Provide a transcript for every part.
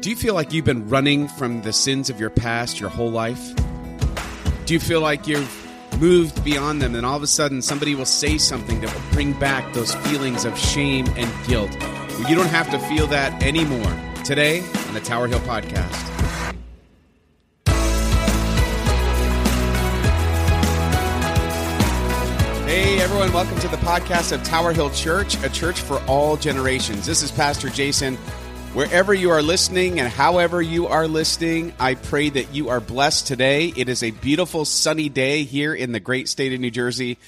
Do you feel like you've been running from the sins of your past your whole life? Do you feel like you've moved beyond them and all of a sudden somebody will say something that will bring back those feelings of shame and guilt? Well, you don't have to feel that anymore. Today on the Tower Hill Podcast. Hey everyone, welcome to the podcast of Tower Hill Church, a church for all generations. This is Pastor Jason. Wherever you are listening and however you are listening, I pray that you are blessed today. It is a beautiful sunny day here in the great state of New Jersey,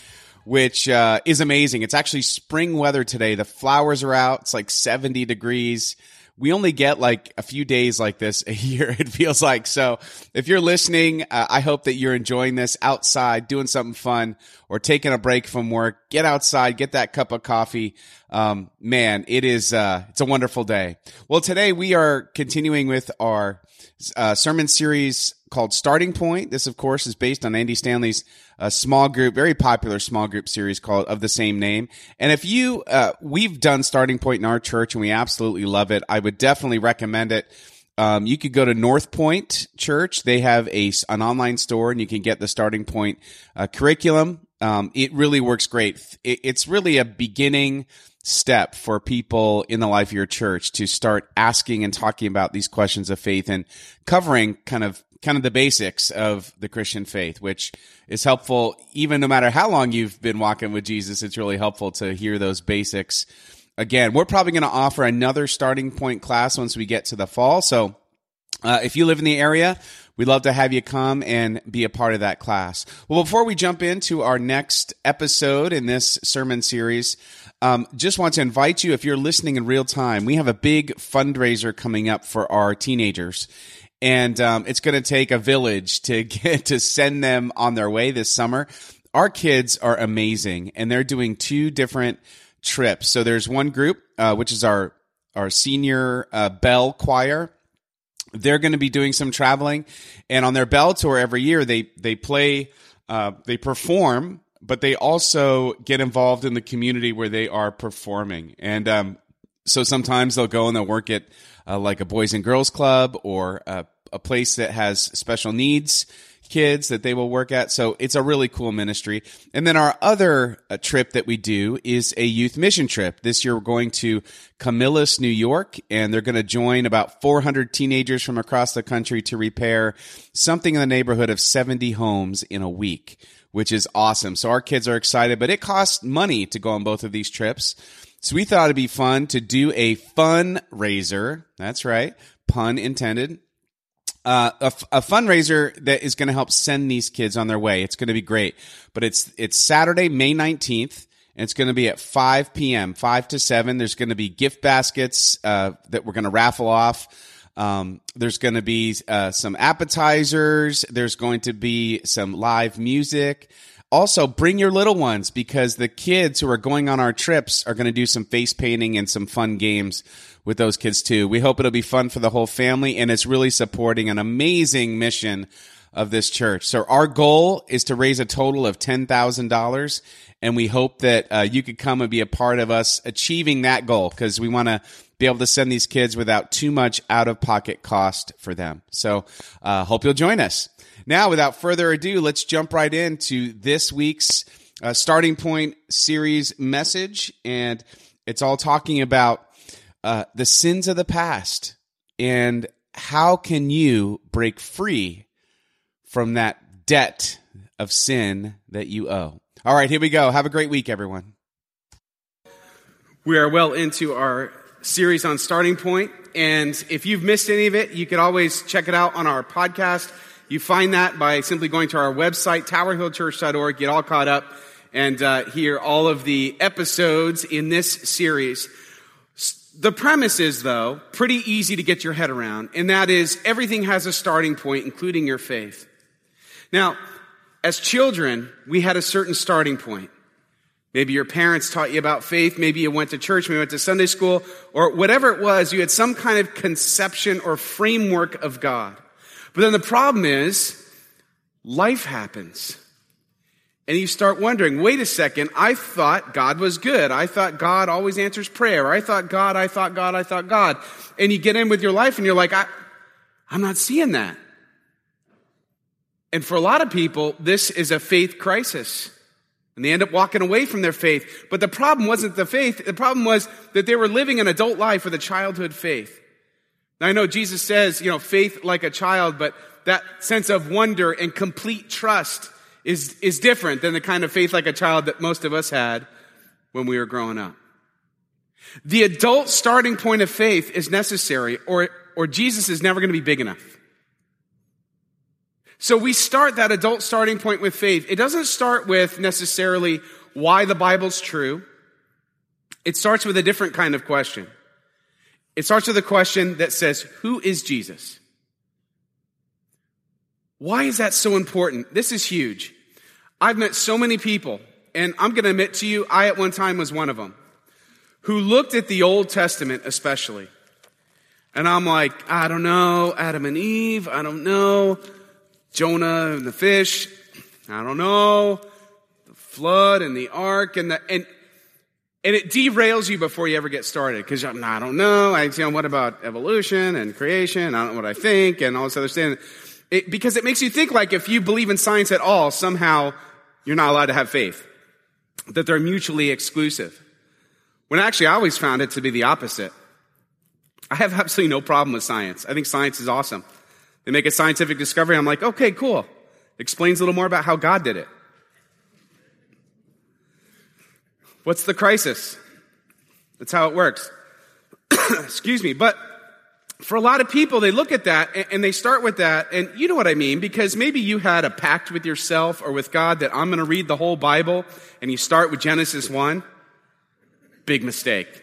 which uh, is amazing. It's actually spring weather today. The flowers are out. It's like 70 degrees we only get like a few days like this a year, it feels like. So if you're listening, uh, I hope that you're enjoying this outside, doing something fun or taking a break from work. Get outside, get that cup of coffee. Um, man, it is, uh, it's a wonderful day. Well, today we are continuing with our uh, sermon series called Starting Point. This, of course, is based on Andy Stanley's uh, small group, very popular small group series called of the same name. And if you, uh, we've done Starting Point in our church and we absolutely love it. I would definitely recommend it. Um, you could go to North Point Church. They have a an online store, and you can get the Starting Point uh, curriculum. Um, it really works great. It, it's really a beginning step for people in the life of your church to start asking and talking about these questions of faith and covering kind of kind of the basics of the Christian faith, which is helpful even no matter how long you've been walking with Jesus. It's really helpful to hear those basics. Again, we're probably going to offer another starting point class once we get to the fall. So, uh, if you live in the area, we'd love to have you come and be a part of that class. Well, before we jump into our next episode in this sermon series, um, just want to invite you, if you're listening in real time, we have a big fundraiser coming up for our teenagers and um, it's going to take a village to get to send them on their way this summer. Our kids are amazing, and they're doing two different trips. So there's one group, uh, which is our our senior uh, bell choir. They're going to be doing some traveling, and on their bell tour every year, they they play, uh, they perform, but they also get involved in the community where they are performing. And um, so sometimes they'll go and they'll work at uh, like a boys and girls club or a, a place that has special needs kids that they will work at. So it's a really cool ministry. And then our other uh, trip that we do is a youth mission trip. This year we're going to Camillus, New York, and they're going to join about 400 teenagers from across the country to repair something in the neighborhood of 70 homes in a week, which is awesome. So our kids are excited, but it costs money to go on both of these trips. So we thought it'd be fun to do a fundraiser. That's right. Pun intended. Uh, a, fundraiser that is going to help send these kids on their way. It's going to be great. But it's, it's Saturday, May 19th. And it's going to be at 5 p.m., 5 to 7. There's going to be gift baskets, uh, that we're going to raffle off. Um, there's going to be, uh, some appetizers. There's going to be some live music also bring your little ones because the kids who are going on our trips are going to do some face painting and some fun games with those kids too. We hope it'll be fun for the whole family and it's really supporting an amazing mission of this church. So our goal is to raise a total of $10,000 and we hope that uh, you could come and be a part of us achieving that goal because we want to be able to send these kids without too much out of pocket cost for them. So, uh, hope you'll join us. Now, without further ado, let's jump right into this week's uh, starting point series message. And it's all talking about uh, the sins of the past and how can you break free from that debt of sin that you owe. All right, here we go. Have a great week, everyone. We are well into our series on starting point, and if you've missed any of it, you could always check it out on our podcast. You find that by simply going to our website, towerhillchurch.org, get all caught up, and uh, hear all of the episodes in this series. The premise is, though, pretty easy to get your head around, and that is everything has a starting point, including your faith. Now, as children, we had a certain starting point. Maybe your parents taught you about faith. Maybe you went to church. Maybe you went to Sunday school or whatever it was. You had some kind of conception or framework of God. But then the problem is life happens And you start wondering, wait a second, I thought God was good. I thought God always answers prayer. I thought God, I thought God, I thought God. And you get in with your life and you're like, I, I'm not seeing that. And for a lot of people, this is a faith crisis. And they end up walking away from their faith. But the problem wasn't the faith. The problem was that they were living an adult life with a childhood faith. Now I know Jesus says, you know, faith like a child, but that sense of wonder and complete trust is, is different than the kind of faith like a child that most of us had when we were growing up. The adult starting point of faith is necessary or, or Jesus is never going to be big enough. So we start that adult starting point with faith. It doesn't start with necessarily why the Bible's true. It starts with a different kind of question. It starts with a question that says, who is Jesus? Why is that so important? This is huge. I've met so many people, and I'm going to admit to you, I at one time was one of them, who looked at the Old Testament especially. And I'm like, I don't know, Adam and Eve, I don't know, Jonah and the fish, I don't know, the flood and the ark and the, and, and it derails you before you ever get started because I don't know. I, you know, what about evolution and creation? I don't know what I think and all this other stuff. It, because it makes you think like if you believe in science at all, somehow you're not allowed to have faith. That they're mutually exclusive. When actually I always found it to be the opposite. I have absolutely no problem with science. I think science is awesome. They make a scientific discovery. I'm like, okay, cool. Explains a little more about how God did it. What's the crisis? That's how it works. Excuse me. But for a lot of people, they look at that and they start with that, and you know what I mean, because maybe you had a pact with yourself or with God that I'm going to read the whole Bible, and you start with Genesis 1. Big mistake.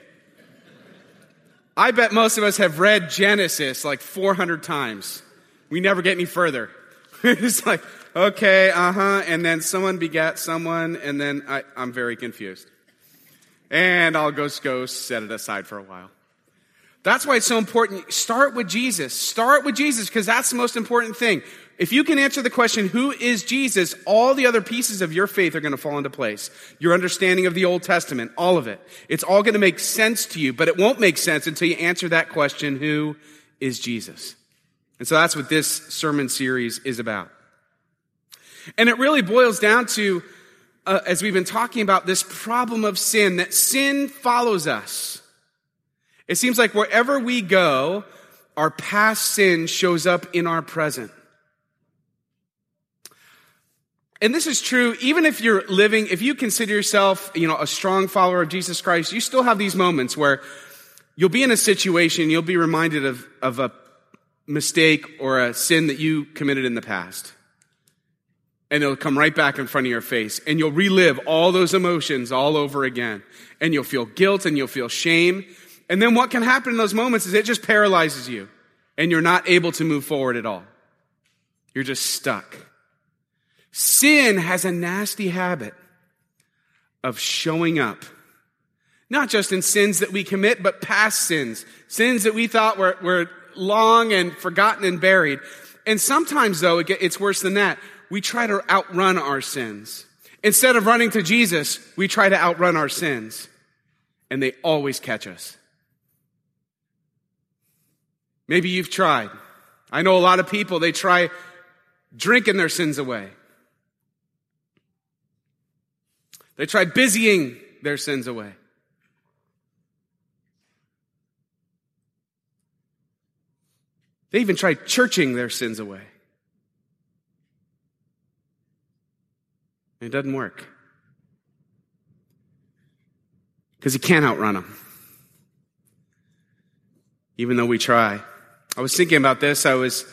I bet most of us have read Genesis like 400 times. We never get any further. it's like, okay, uh huh, and then someone begat someone, and then I, I'm very confused. And I'll go, go set it aside for a while. That's why it's so important. Start with Jesus. Start with Jesus because that's the most important thing. If you can answer the question, who is Jesus? All the other pieces of your faith are going to fall into place. Your understanding of the Old Testament, all of it. It's all going to make sense to you, but it won't make sense until you answer that question, who is Jesus? And so that's what this sermon series is about. And it really boils down to, uh, as we've been talking about, this problem of sin, that sin follows us. It seems like wherever we go, our past sin shows up in our present. And this is true even if you're living, if you consider yourself, you know, a strong follower of Jesus Christ, you still have these moments where you'll be in a situation, you'll be reminded of, of a mistake or a sin that you committed in the past. And it'll come right back in front of your face. And you'll relive all those emotions all over again. And you'll feel guilt and you'll feel shame. And then what can happen in those moments is it just paralyzes you and you're not able to move forward at all. You're just stuck. Sin has a nasty habit of showing up. Not just in sins that we commit, but past sins. Sins that we thought were, were long and forgotten and buried. And sometimes though, it's worse than that. We try to outrun our sins. Instead of running to Jesus, we try to outrun our sins. And they always catch us. Maybe you've tried. I know a lot of people, they try drinking their sins away. They try busying their sins away. They even try churching their sins away. It doesn't work. Because you can't outrun them. Even though we try. I was thinking about this. I was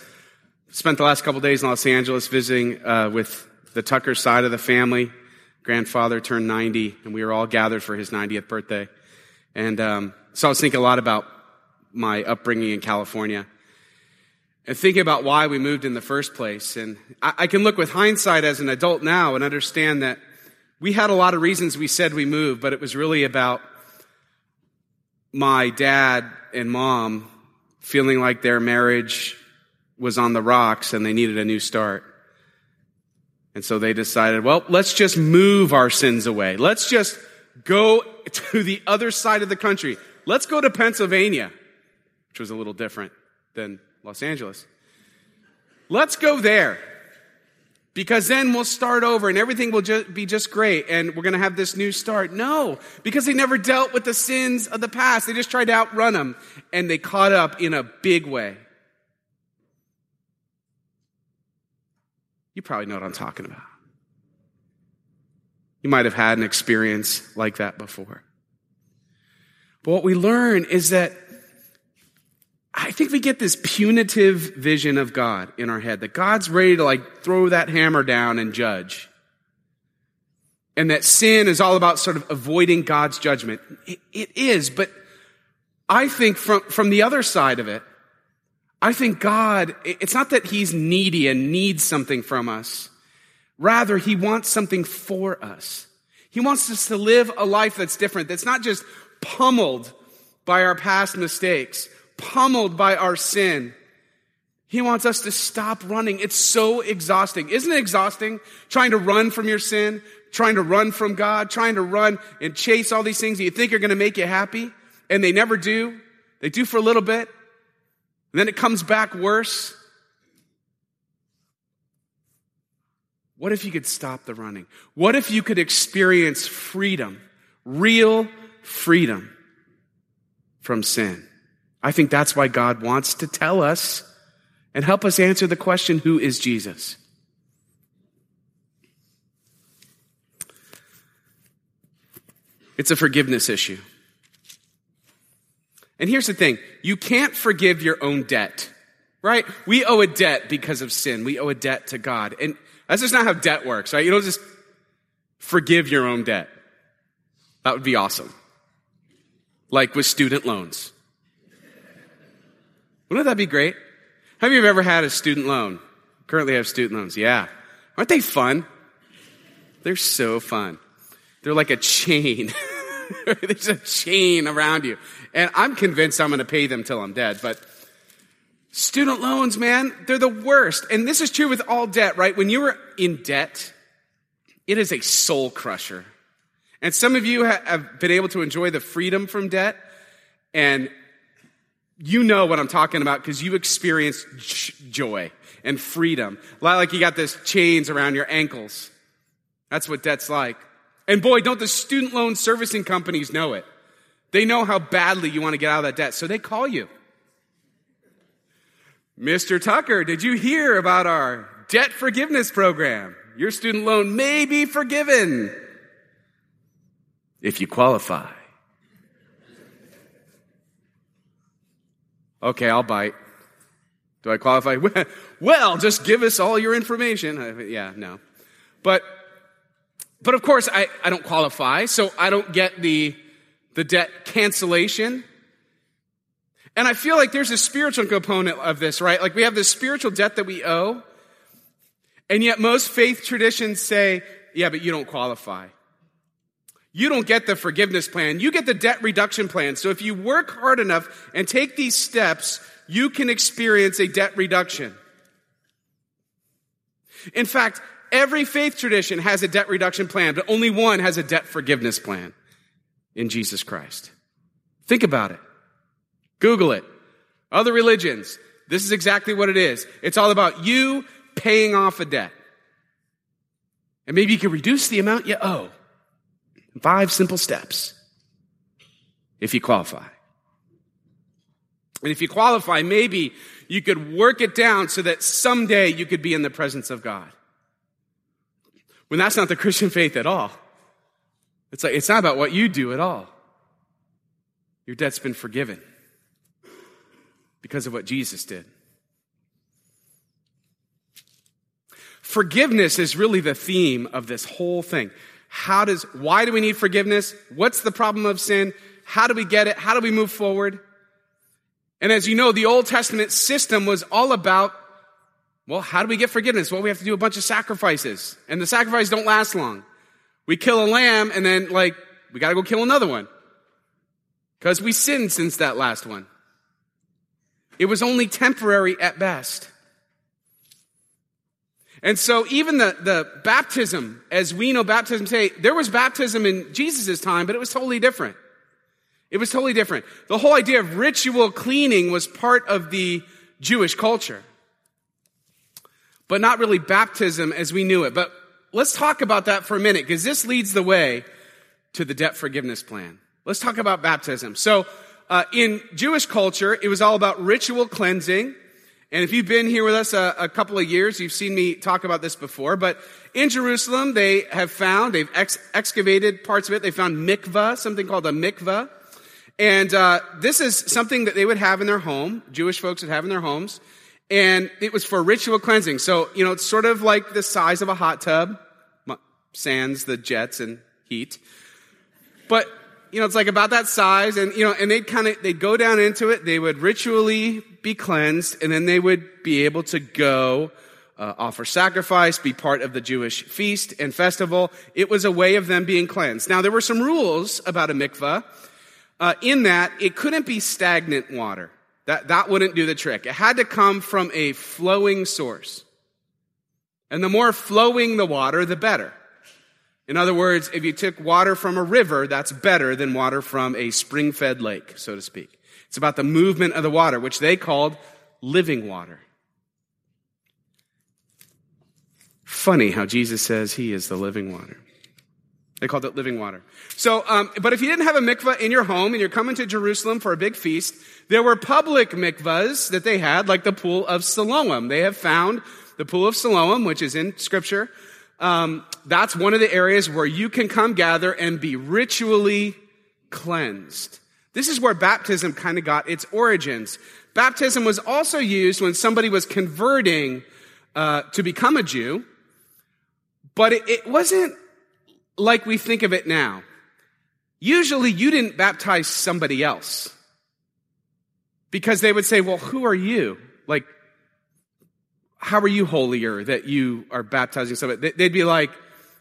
spent the last couple days in Los Angeles visiting uh, with the Tucker side of the family. Grandfather turned 90, and we were all gathered for his 90th birthday. And um, so I was thinking a lot about my upbringing in California and thinking about why we moved in the first place. And I, I can look with hindsight as an adult now and understand that we had a lot of reasons we said we moved, but it was really about my dad and mom feeling like their marriage was on the rocks and they needed a new start. And so they decided, well, let's just move our sins away. Let's just go to the other side of the country. Let's go to Pennsylvania, which was a little different than Los Angeles. Let's go there because then we'll start over and everything will ju- be just great and we're going to have this new start. No, because they never dealt with the sins of the past. They just tried to outrun them and they caught up in a big way. You probably know what I'm talking about. You might have had an experience like that before. But what we learn is that I think we get this punitive vision of God in our head that God's ready to like throw that hammer down and judge. And that sin is all about sort of avoiding God's judgment. it, it is, but I think from, from the other side of it, I think God, it's not that he's needy and needs something from us. Rather, he wants something for us. He wants us to live a life that's different, that's not just pummeled by our past mistakes, pummeled by our sin. He wants us to stop running. It's so exhausting. Isn't it exhausting trying to run from your sin, trying to run from God, trying to run and chase all these things that you think are going to make you happy? And they never do. They do for a little bit. And then it comes back worse. What if you could stop the running? What if you could experience freedom, real freedom from sin? I think that's why God wants to tell us and help us answer the question who is Jesus? It's a forgiveness issue. And here's the thing you can't forgive your own debt, right? We owe a debt because of sin. We owe a debt to God. And that's just not how debt works, right? You don't just forgive your own debt. That would be awesome. Like with student loans. Wouldn't that be great? Have you ever had a student loan? Currently have student loans. Yeah. Aren't they fun? They're so fun. They're like a chain. There's a chain around you. And I'm convinced I'm going to pay them till I'm dead. But student loans, man, they're the worst. And this is true with all debt, right? When you are in debt, it is a soul crusher. And some of you have been able to enjoy the freedom from debt. And you know what I'm talking about because you experienced joy and freedom. Like you got this chains around your ankles. That's what debt's like. And boy, don't the student loan servicing companies know it. They know how badly you want to get out of that debt, so they call you. Mr. Tucker, did you hear about our debt forgiveness program? Your student loan may be forgiven if you qualify. Okay, I'll bite. Do I qualify? Well, just give us all your information. Yeah, no. But but of course, I, I don't qualify, so I don't get the, the debt cancellation. And I feel like there's a spiritual component of this, right? Like we have this spiritual debt that we owe, and yet most faith traditions say, yeah, but you don't qualify. You don't get the forgiveness plan. You get the debt reduction plan. So if you work hard enough and take these steps, you can experience a debt reduction. In fact, Every faith tradition has a debt reduction plan, but only one has a debt forgiveness plan in Jesus Christ. Think about it. Google it. Other religions, this is exactly what it is. It's all about you paying off a debt. And maybe you can reduce the amount you owe. Five simple steps. If you qualify. And if you qualify, maybe you could work it down so that someday you could be in the presence of God. When that's not the Christian faith at all. It's like, it's not about what you do at all. Your debt's been forgiven because of what Jesus did. Forgiveness is really the theme of this whole thing. How does, why do we need forgiveness? What's the problem of sin? How do we get it? How do we move forward? And as you know, the Old Testament system was all about well, how do we get forgiveness? Well, we have to do a bunch of sacrifices. And the sacrifices don't last long. We kill a lamb and then, like, we gotta go kill another one. Because we sinned since that last one. It was only temporary at best. And so even the, the baptism, as we know baptism today, there was baptism in Jesus' time, but it was totally different. It was totally different. The whole idea of ritual cleaning was part of the Jewish culture, but not really baptism as we knew it. But let's talk about that for a minute because this leads the way to the debt forgiveness plan. Let's talk about baptism. So, uh, in Jewish culture, it was all about ritual cleansing. And if you've been here with us a, a, couple of years, you've seen me talk about this before. But in Jerusalem, they have found, they've ex- excavated parts of it. They found mikvah, something called a mikvah. And uh, this is something that they would have in their home, Jewish folks would have in their homes. And it was for ritual cleansing. So, you know, it's sort of like the size of a hot tub, sans the jets and heat. But, you know, it's like about that size. And, you know, and they'd kind of, they'd go down into it. They would ritually be cleansed. And then they would be able to go uh, offer sacrifice, be part of the Jewish feast and festival. It was a way of them being cleansed. Now, there were some rules about a mikvah uh, in that it couldn't be stagnant water. That, that wouldn't do the trick. It had to come from a flowing source. And the more flowing the water, the better. In other words, if you took water from a river, that's better than water from a spring fed lake, so to speak. It's about the movement of the water, which they called living water. Funny how Jesus says he is the living water. They called it living water. So, um, but if you didn't have a mikvah in your home and you're coming to Jerusalem for a big feast, there were public mikvahs that they had, like the pool of Siloam. They have found the pool of Siloam, which is in scripture. Um, that's one of the areas where you can come gather and be ritually cleansed. This is where baptism kind of got its origins. Baptism was also used when somebody was converting uh, to become a Jew, but it, it wasn't like we think of it now. Usually you didn't baptize somebody else because they would say, well, who are you? Like, how are you holier that you are baptizing somebody? They'd be like,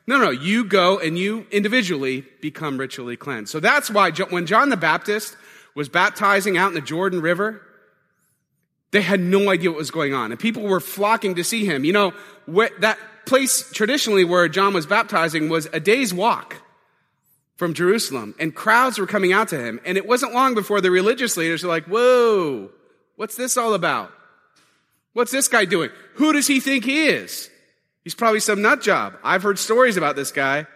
no, no, you go and you individually become ritually cleansed. So that's why when John the Baptist was baptizing out in the Jordan River, they had no idea what was going on. And people were flocking to see him. You know, that place traditionally where John was baptizing was a day's walk from Jerusalem, and crowds were coming out to him. And it wasn't long before the religious leaders were like, Whoa, what's this all about? What's this guy doing? Who does he think he is? He's probably some nut job. I've heard stories about this guy.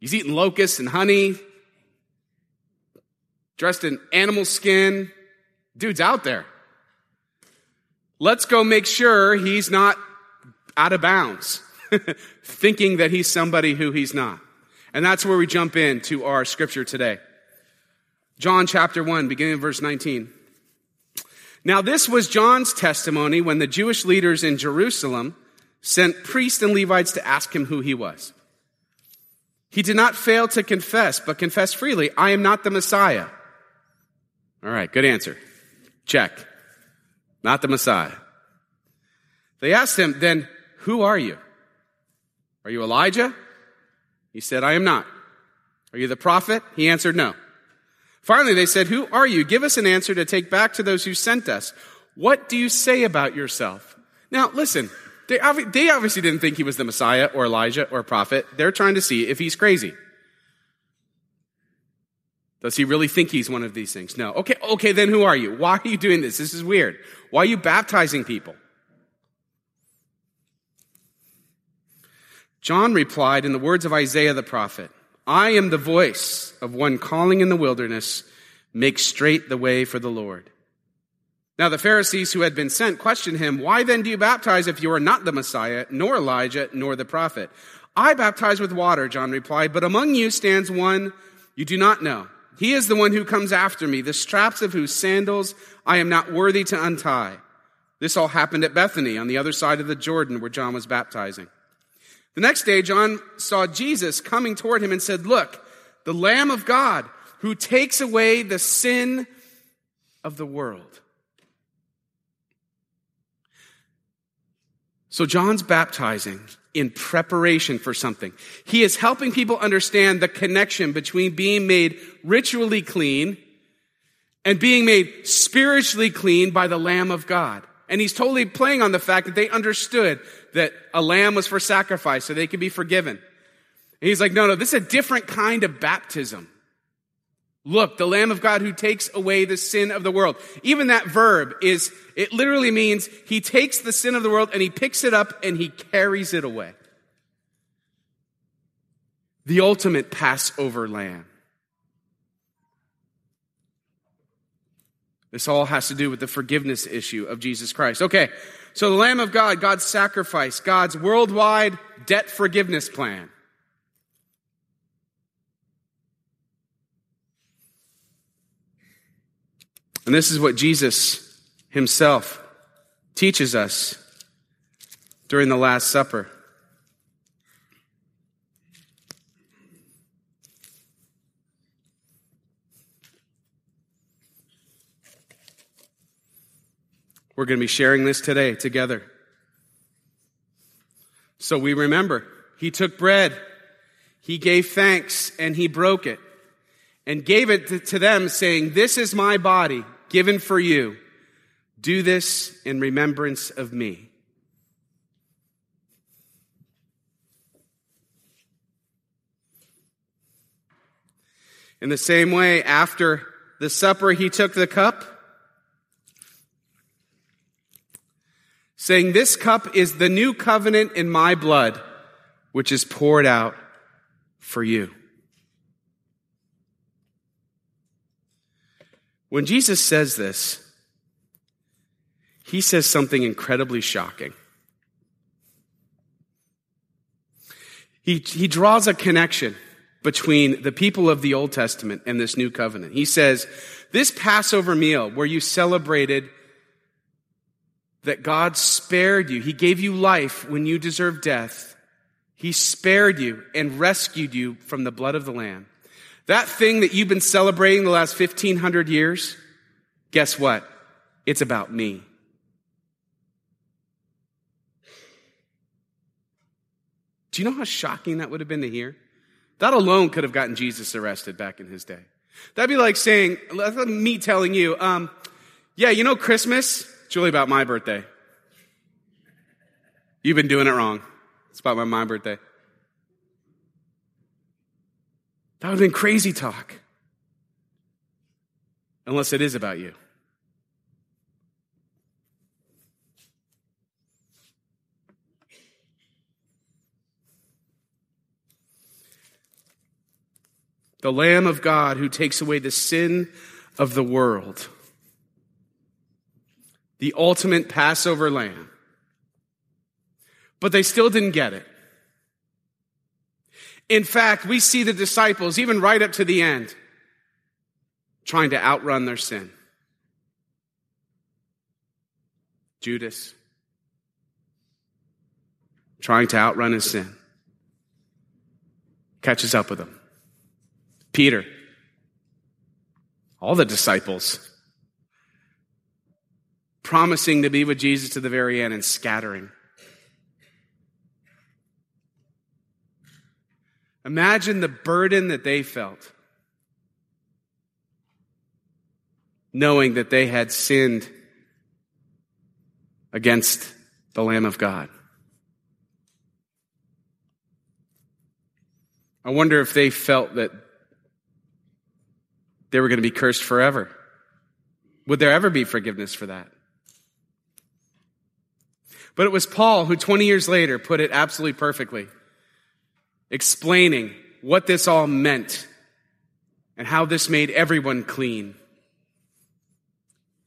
He's eating locusts and honey, dressed in animal skin. Dude's out there. Let's go make sure he's not out of bounds, thinking that he's somebody who he's not. And that's where we jump into our scripture today. John chapter 1, beginning of verse 19. Now, this was John's testimony when the Jewish leaders in Jerusalem sent priests and Levites to ask him who he was. He did not fail to confess, but confessed freely, I am not the Messiah. All right, good answer. Check. Not the Messiah. They asked him, then who are you? Are you Elijah? He said, I am not. Are you the prophet? He answered, No. Finally, they said, Who are you? Give us an answer to take back to those who sent us. What do you say about yourself? Now, listen, they, they obviously didn't think he was the Messiah or Elijah or prophet. They're trying to see if he's crazy. Does he really think he's one of these things? No. Okay, okay, then who are you? Why are you doing this? This is weird. Why are you baptizing people? John replied in the words of Isaiah the prophet, I am the voice of one calling in the wilderness, make straight the way for the Lord. Now the Pharisees who had been sent questioned him, Why then do you baptize if you are not the Messiah, nor Elijah, nor the prophet? I baptize with water, John replied, but among you stands one you do not know. He is the one who comes after me, the straps of whose sandals I am not worthy to untie. This all happened at Bethany on the other side of the Jordan where John was baptizing. The next day, John saw Jesus coming toward him and said, Look, the Lamb of God who takes away the sin of the world. So John's baptizing in preparation for something. He is helping people understand the connection between being made ritually clean and being made spiritually clean by the Lamb of God. And he's totally playing on the fact that they understood that a lamb was for sacrifice so they could be forgiven. And he's like, no, no, this is a different kind of baptism. Look, the Lamb of God who takes away the sin of the world. Even that verb is, it literally means he takes the sin of the world and he picks it up and he carries it away. The ultimate Passover lamb. This all has to do with the forgiveness issue of Jesus Christ. Okay, so the Lamb of God, God's sacrifice, God's worldwide debt forgiveness plan. And this is what Jesus himself teaches us during the Last Supper. We're going to be sharing this today together. So we remember, he took bread, he gave thanks, and he broke it, and gave it to them, saying, This is my body given for you. Do this in remembrance of me. In the same way, after the supper, he took the cup, saying, This cup is the new covenant in my blood, which is poured out for you. When Jesus says this, he says something incredibly shocking. He, he draws a connection between the people of the Old Testament and this new covenant. He says, this Passover meal where you celebrated that God spared you, He gave you life when you deserved death. He spared you and rescued you from the blood of the Lamb. That thing that you've been celebrating the last 1500 years, guess what? It's about me. Do you know how shocking that would have been to hear? That alone could have gotten Jesus arrested back in his day. That'd be like saying, me telling you, um, yeah, you know Christmas? It's really about my birthday. You've been doing it wrong. It's about my, my birthday. That would have been crazy talk. Unless it is about you. The Lamb of God who takes away the sin of the world. The ultimate Passover lamb. But they still didn't get it. In fact, we see the disciples, even right up to the end, trying to outrun their sin. Judas, trying to outrun his sin, catches up with him. Peter, all the disciples, promising to be with Jesus to the very end and scattering. Imagine the burden that they felt, knowing that they had sinned against the Lamb of God. I wonder if they felt that they were going to be cursed forever. Would there ever be forgiveness for that? But it was Paul who 20 years later put it absolutely perfectly explaining what this all meant and how this made everyone clean.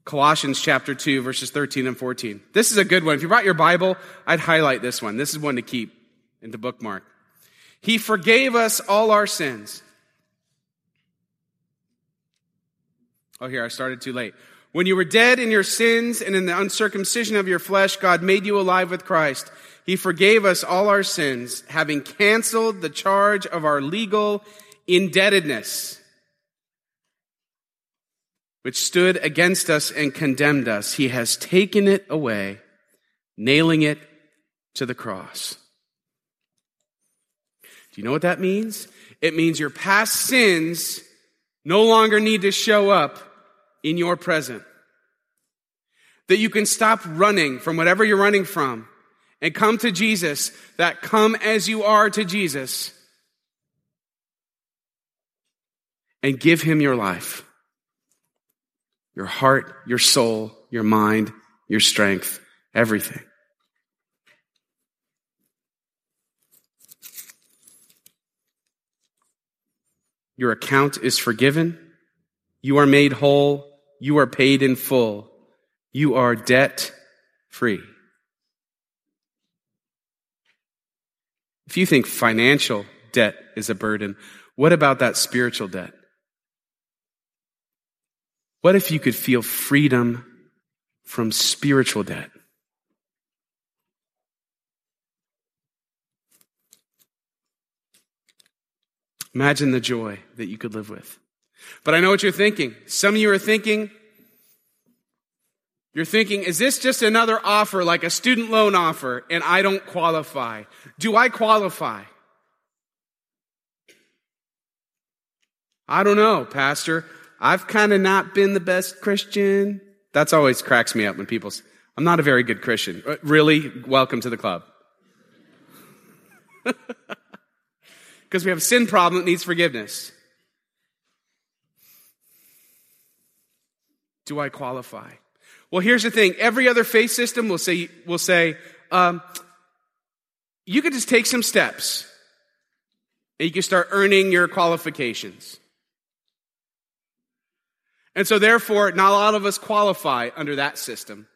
Colossians chapter 2, verses 13 and 14. This is a good one. If you brought your Bible, I'd highlight this one. This is one to keep in the bookmark. He forgave us all our sins. Oh, here, I started too late. When you were dead in your sins and in the uncircumcision of your flesh, God made you alive with Christ. He forgave us all our sins, having canceled the charge of our legal indebtedness, which stood against us and condemned us. He has taken it away, nailing it to the cross. Do you know what that means? It means your past sins no longer need to show up in your present. that you can stop running from whatever you're running from and come to Jesus, that come as you are to Jesus and give him your life, your heart, your soul, your mind, your strength, everything. Your account is forgiven. You are made whole. You are paid in full. You are debt free. If you think financial debt is a burden, what about that spiritual debt? What if you could feel freedom from spiritual debt? Imagine the joy that you could live with. But I know what you're thinking. Some of you are thinking, you're thinking, is this just another offer, like a student loan offer, and I don't qualify? Do I qualify? I don't know, Pastor. I've kind of not been the best Christian. That's always cracks me up when people say, I'm not a very good Christian. Uh, really? Welcome to the club. Because we have a sin problem that needs forgiveness. Do I qualify? Well, here's the thing. Every other faith system will say, will say, um, you could just take some steps and you can start earning your qualifications. And so therefore, not a lot of us qualify under that system.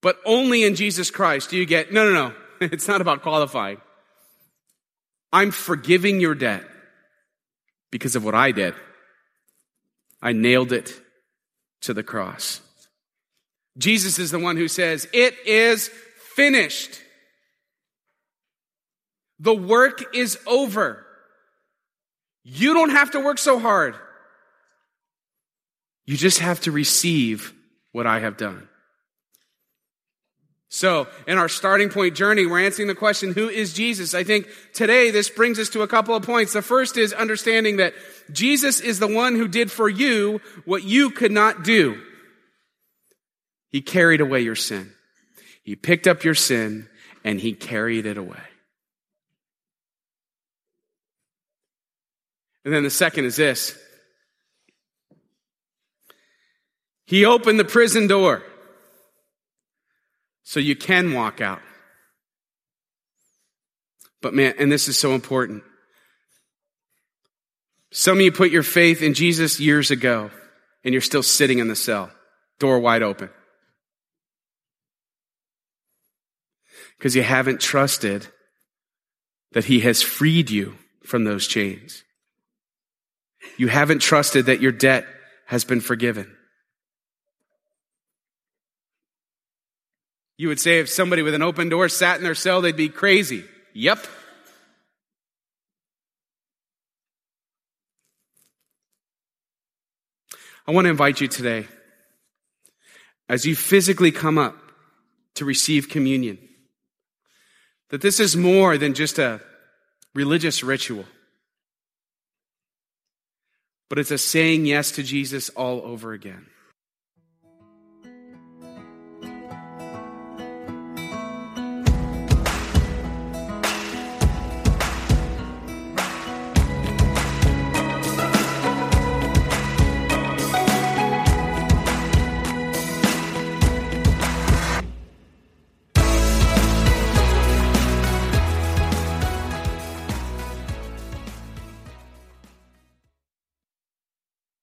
But only in Jesus Christ do you get, no, no, no. It's not about qualifying. I'm forgiving your debt because of what I did. I nailed it to the cross. Jesus is the one who says, It is finished. The work is over. You don't have to work so hard. You just have to receive what I have done. So, in our starting point journey, we're answering the question, who is Jesus? I think today this brings us to a couple of points. The first is understanding that Jesus is the one who did for you what you could not do. He carried away your sin. He picked up your sin and he carried it away. And then the second is this. He opened the prison door so you can walk out. But man, and this is so important. Some of you put your faith in Jesus years ago and you're still sitting in the cell, door wide open. because you haven't trusted that He has freed you from those chains. You haven't trusted that your debt has been forgiven. You would say if somebody with an open door sat in their cell, they'd be crazy. Yep. I want to invite you today, as you physically come up to receive communion, that this is more than just a religious ritual, but it's a saying yes to Jesus all over again.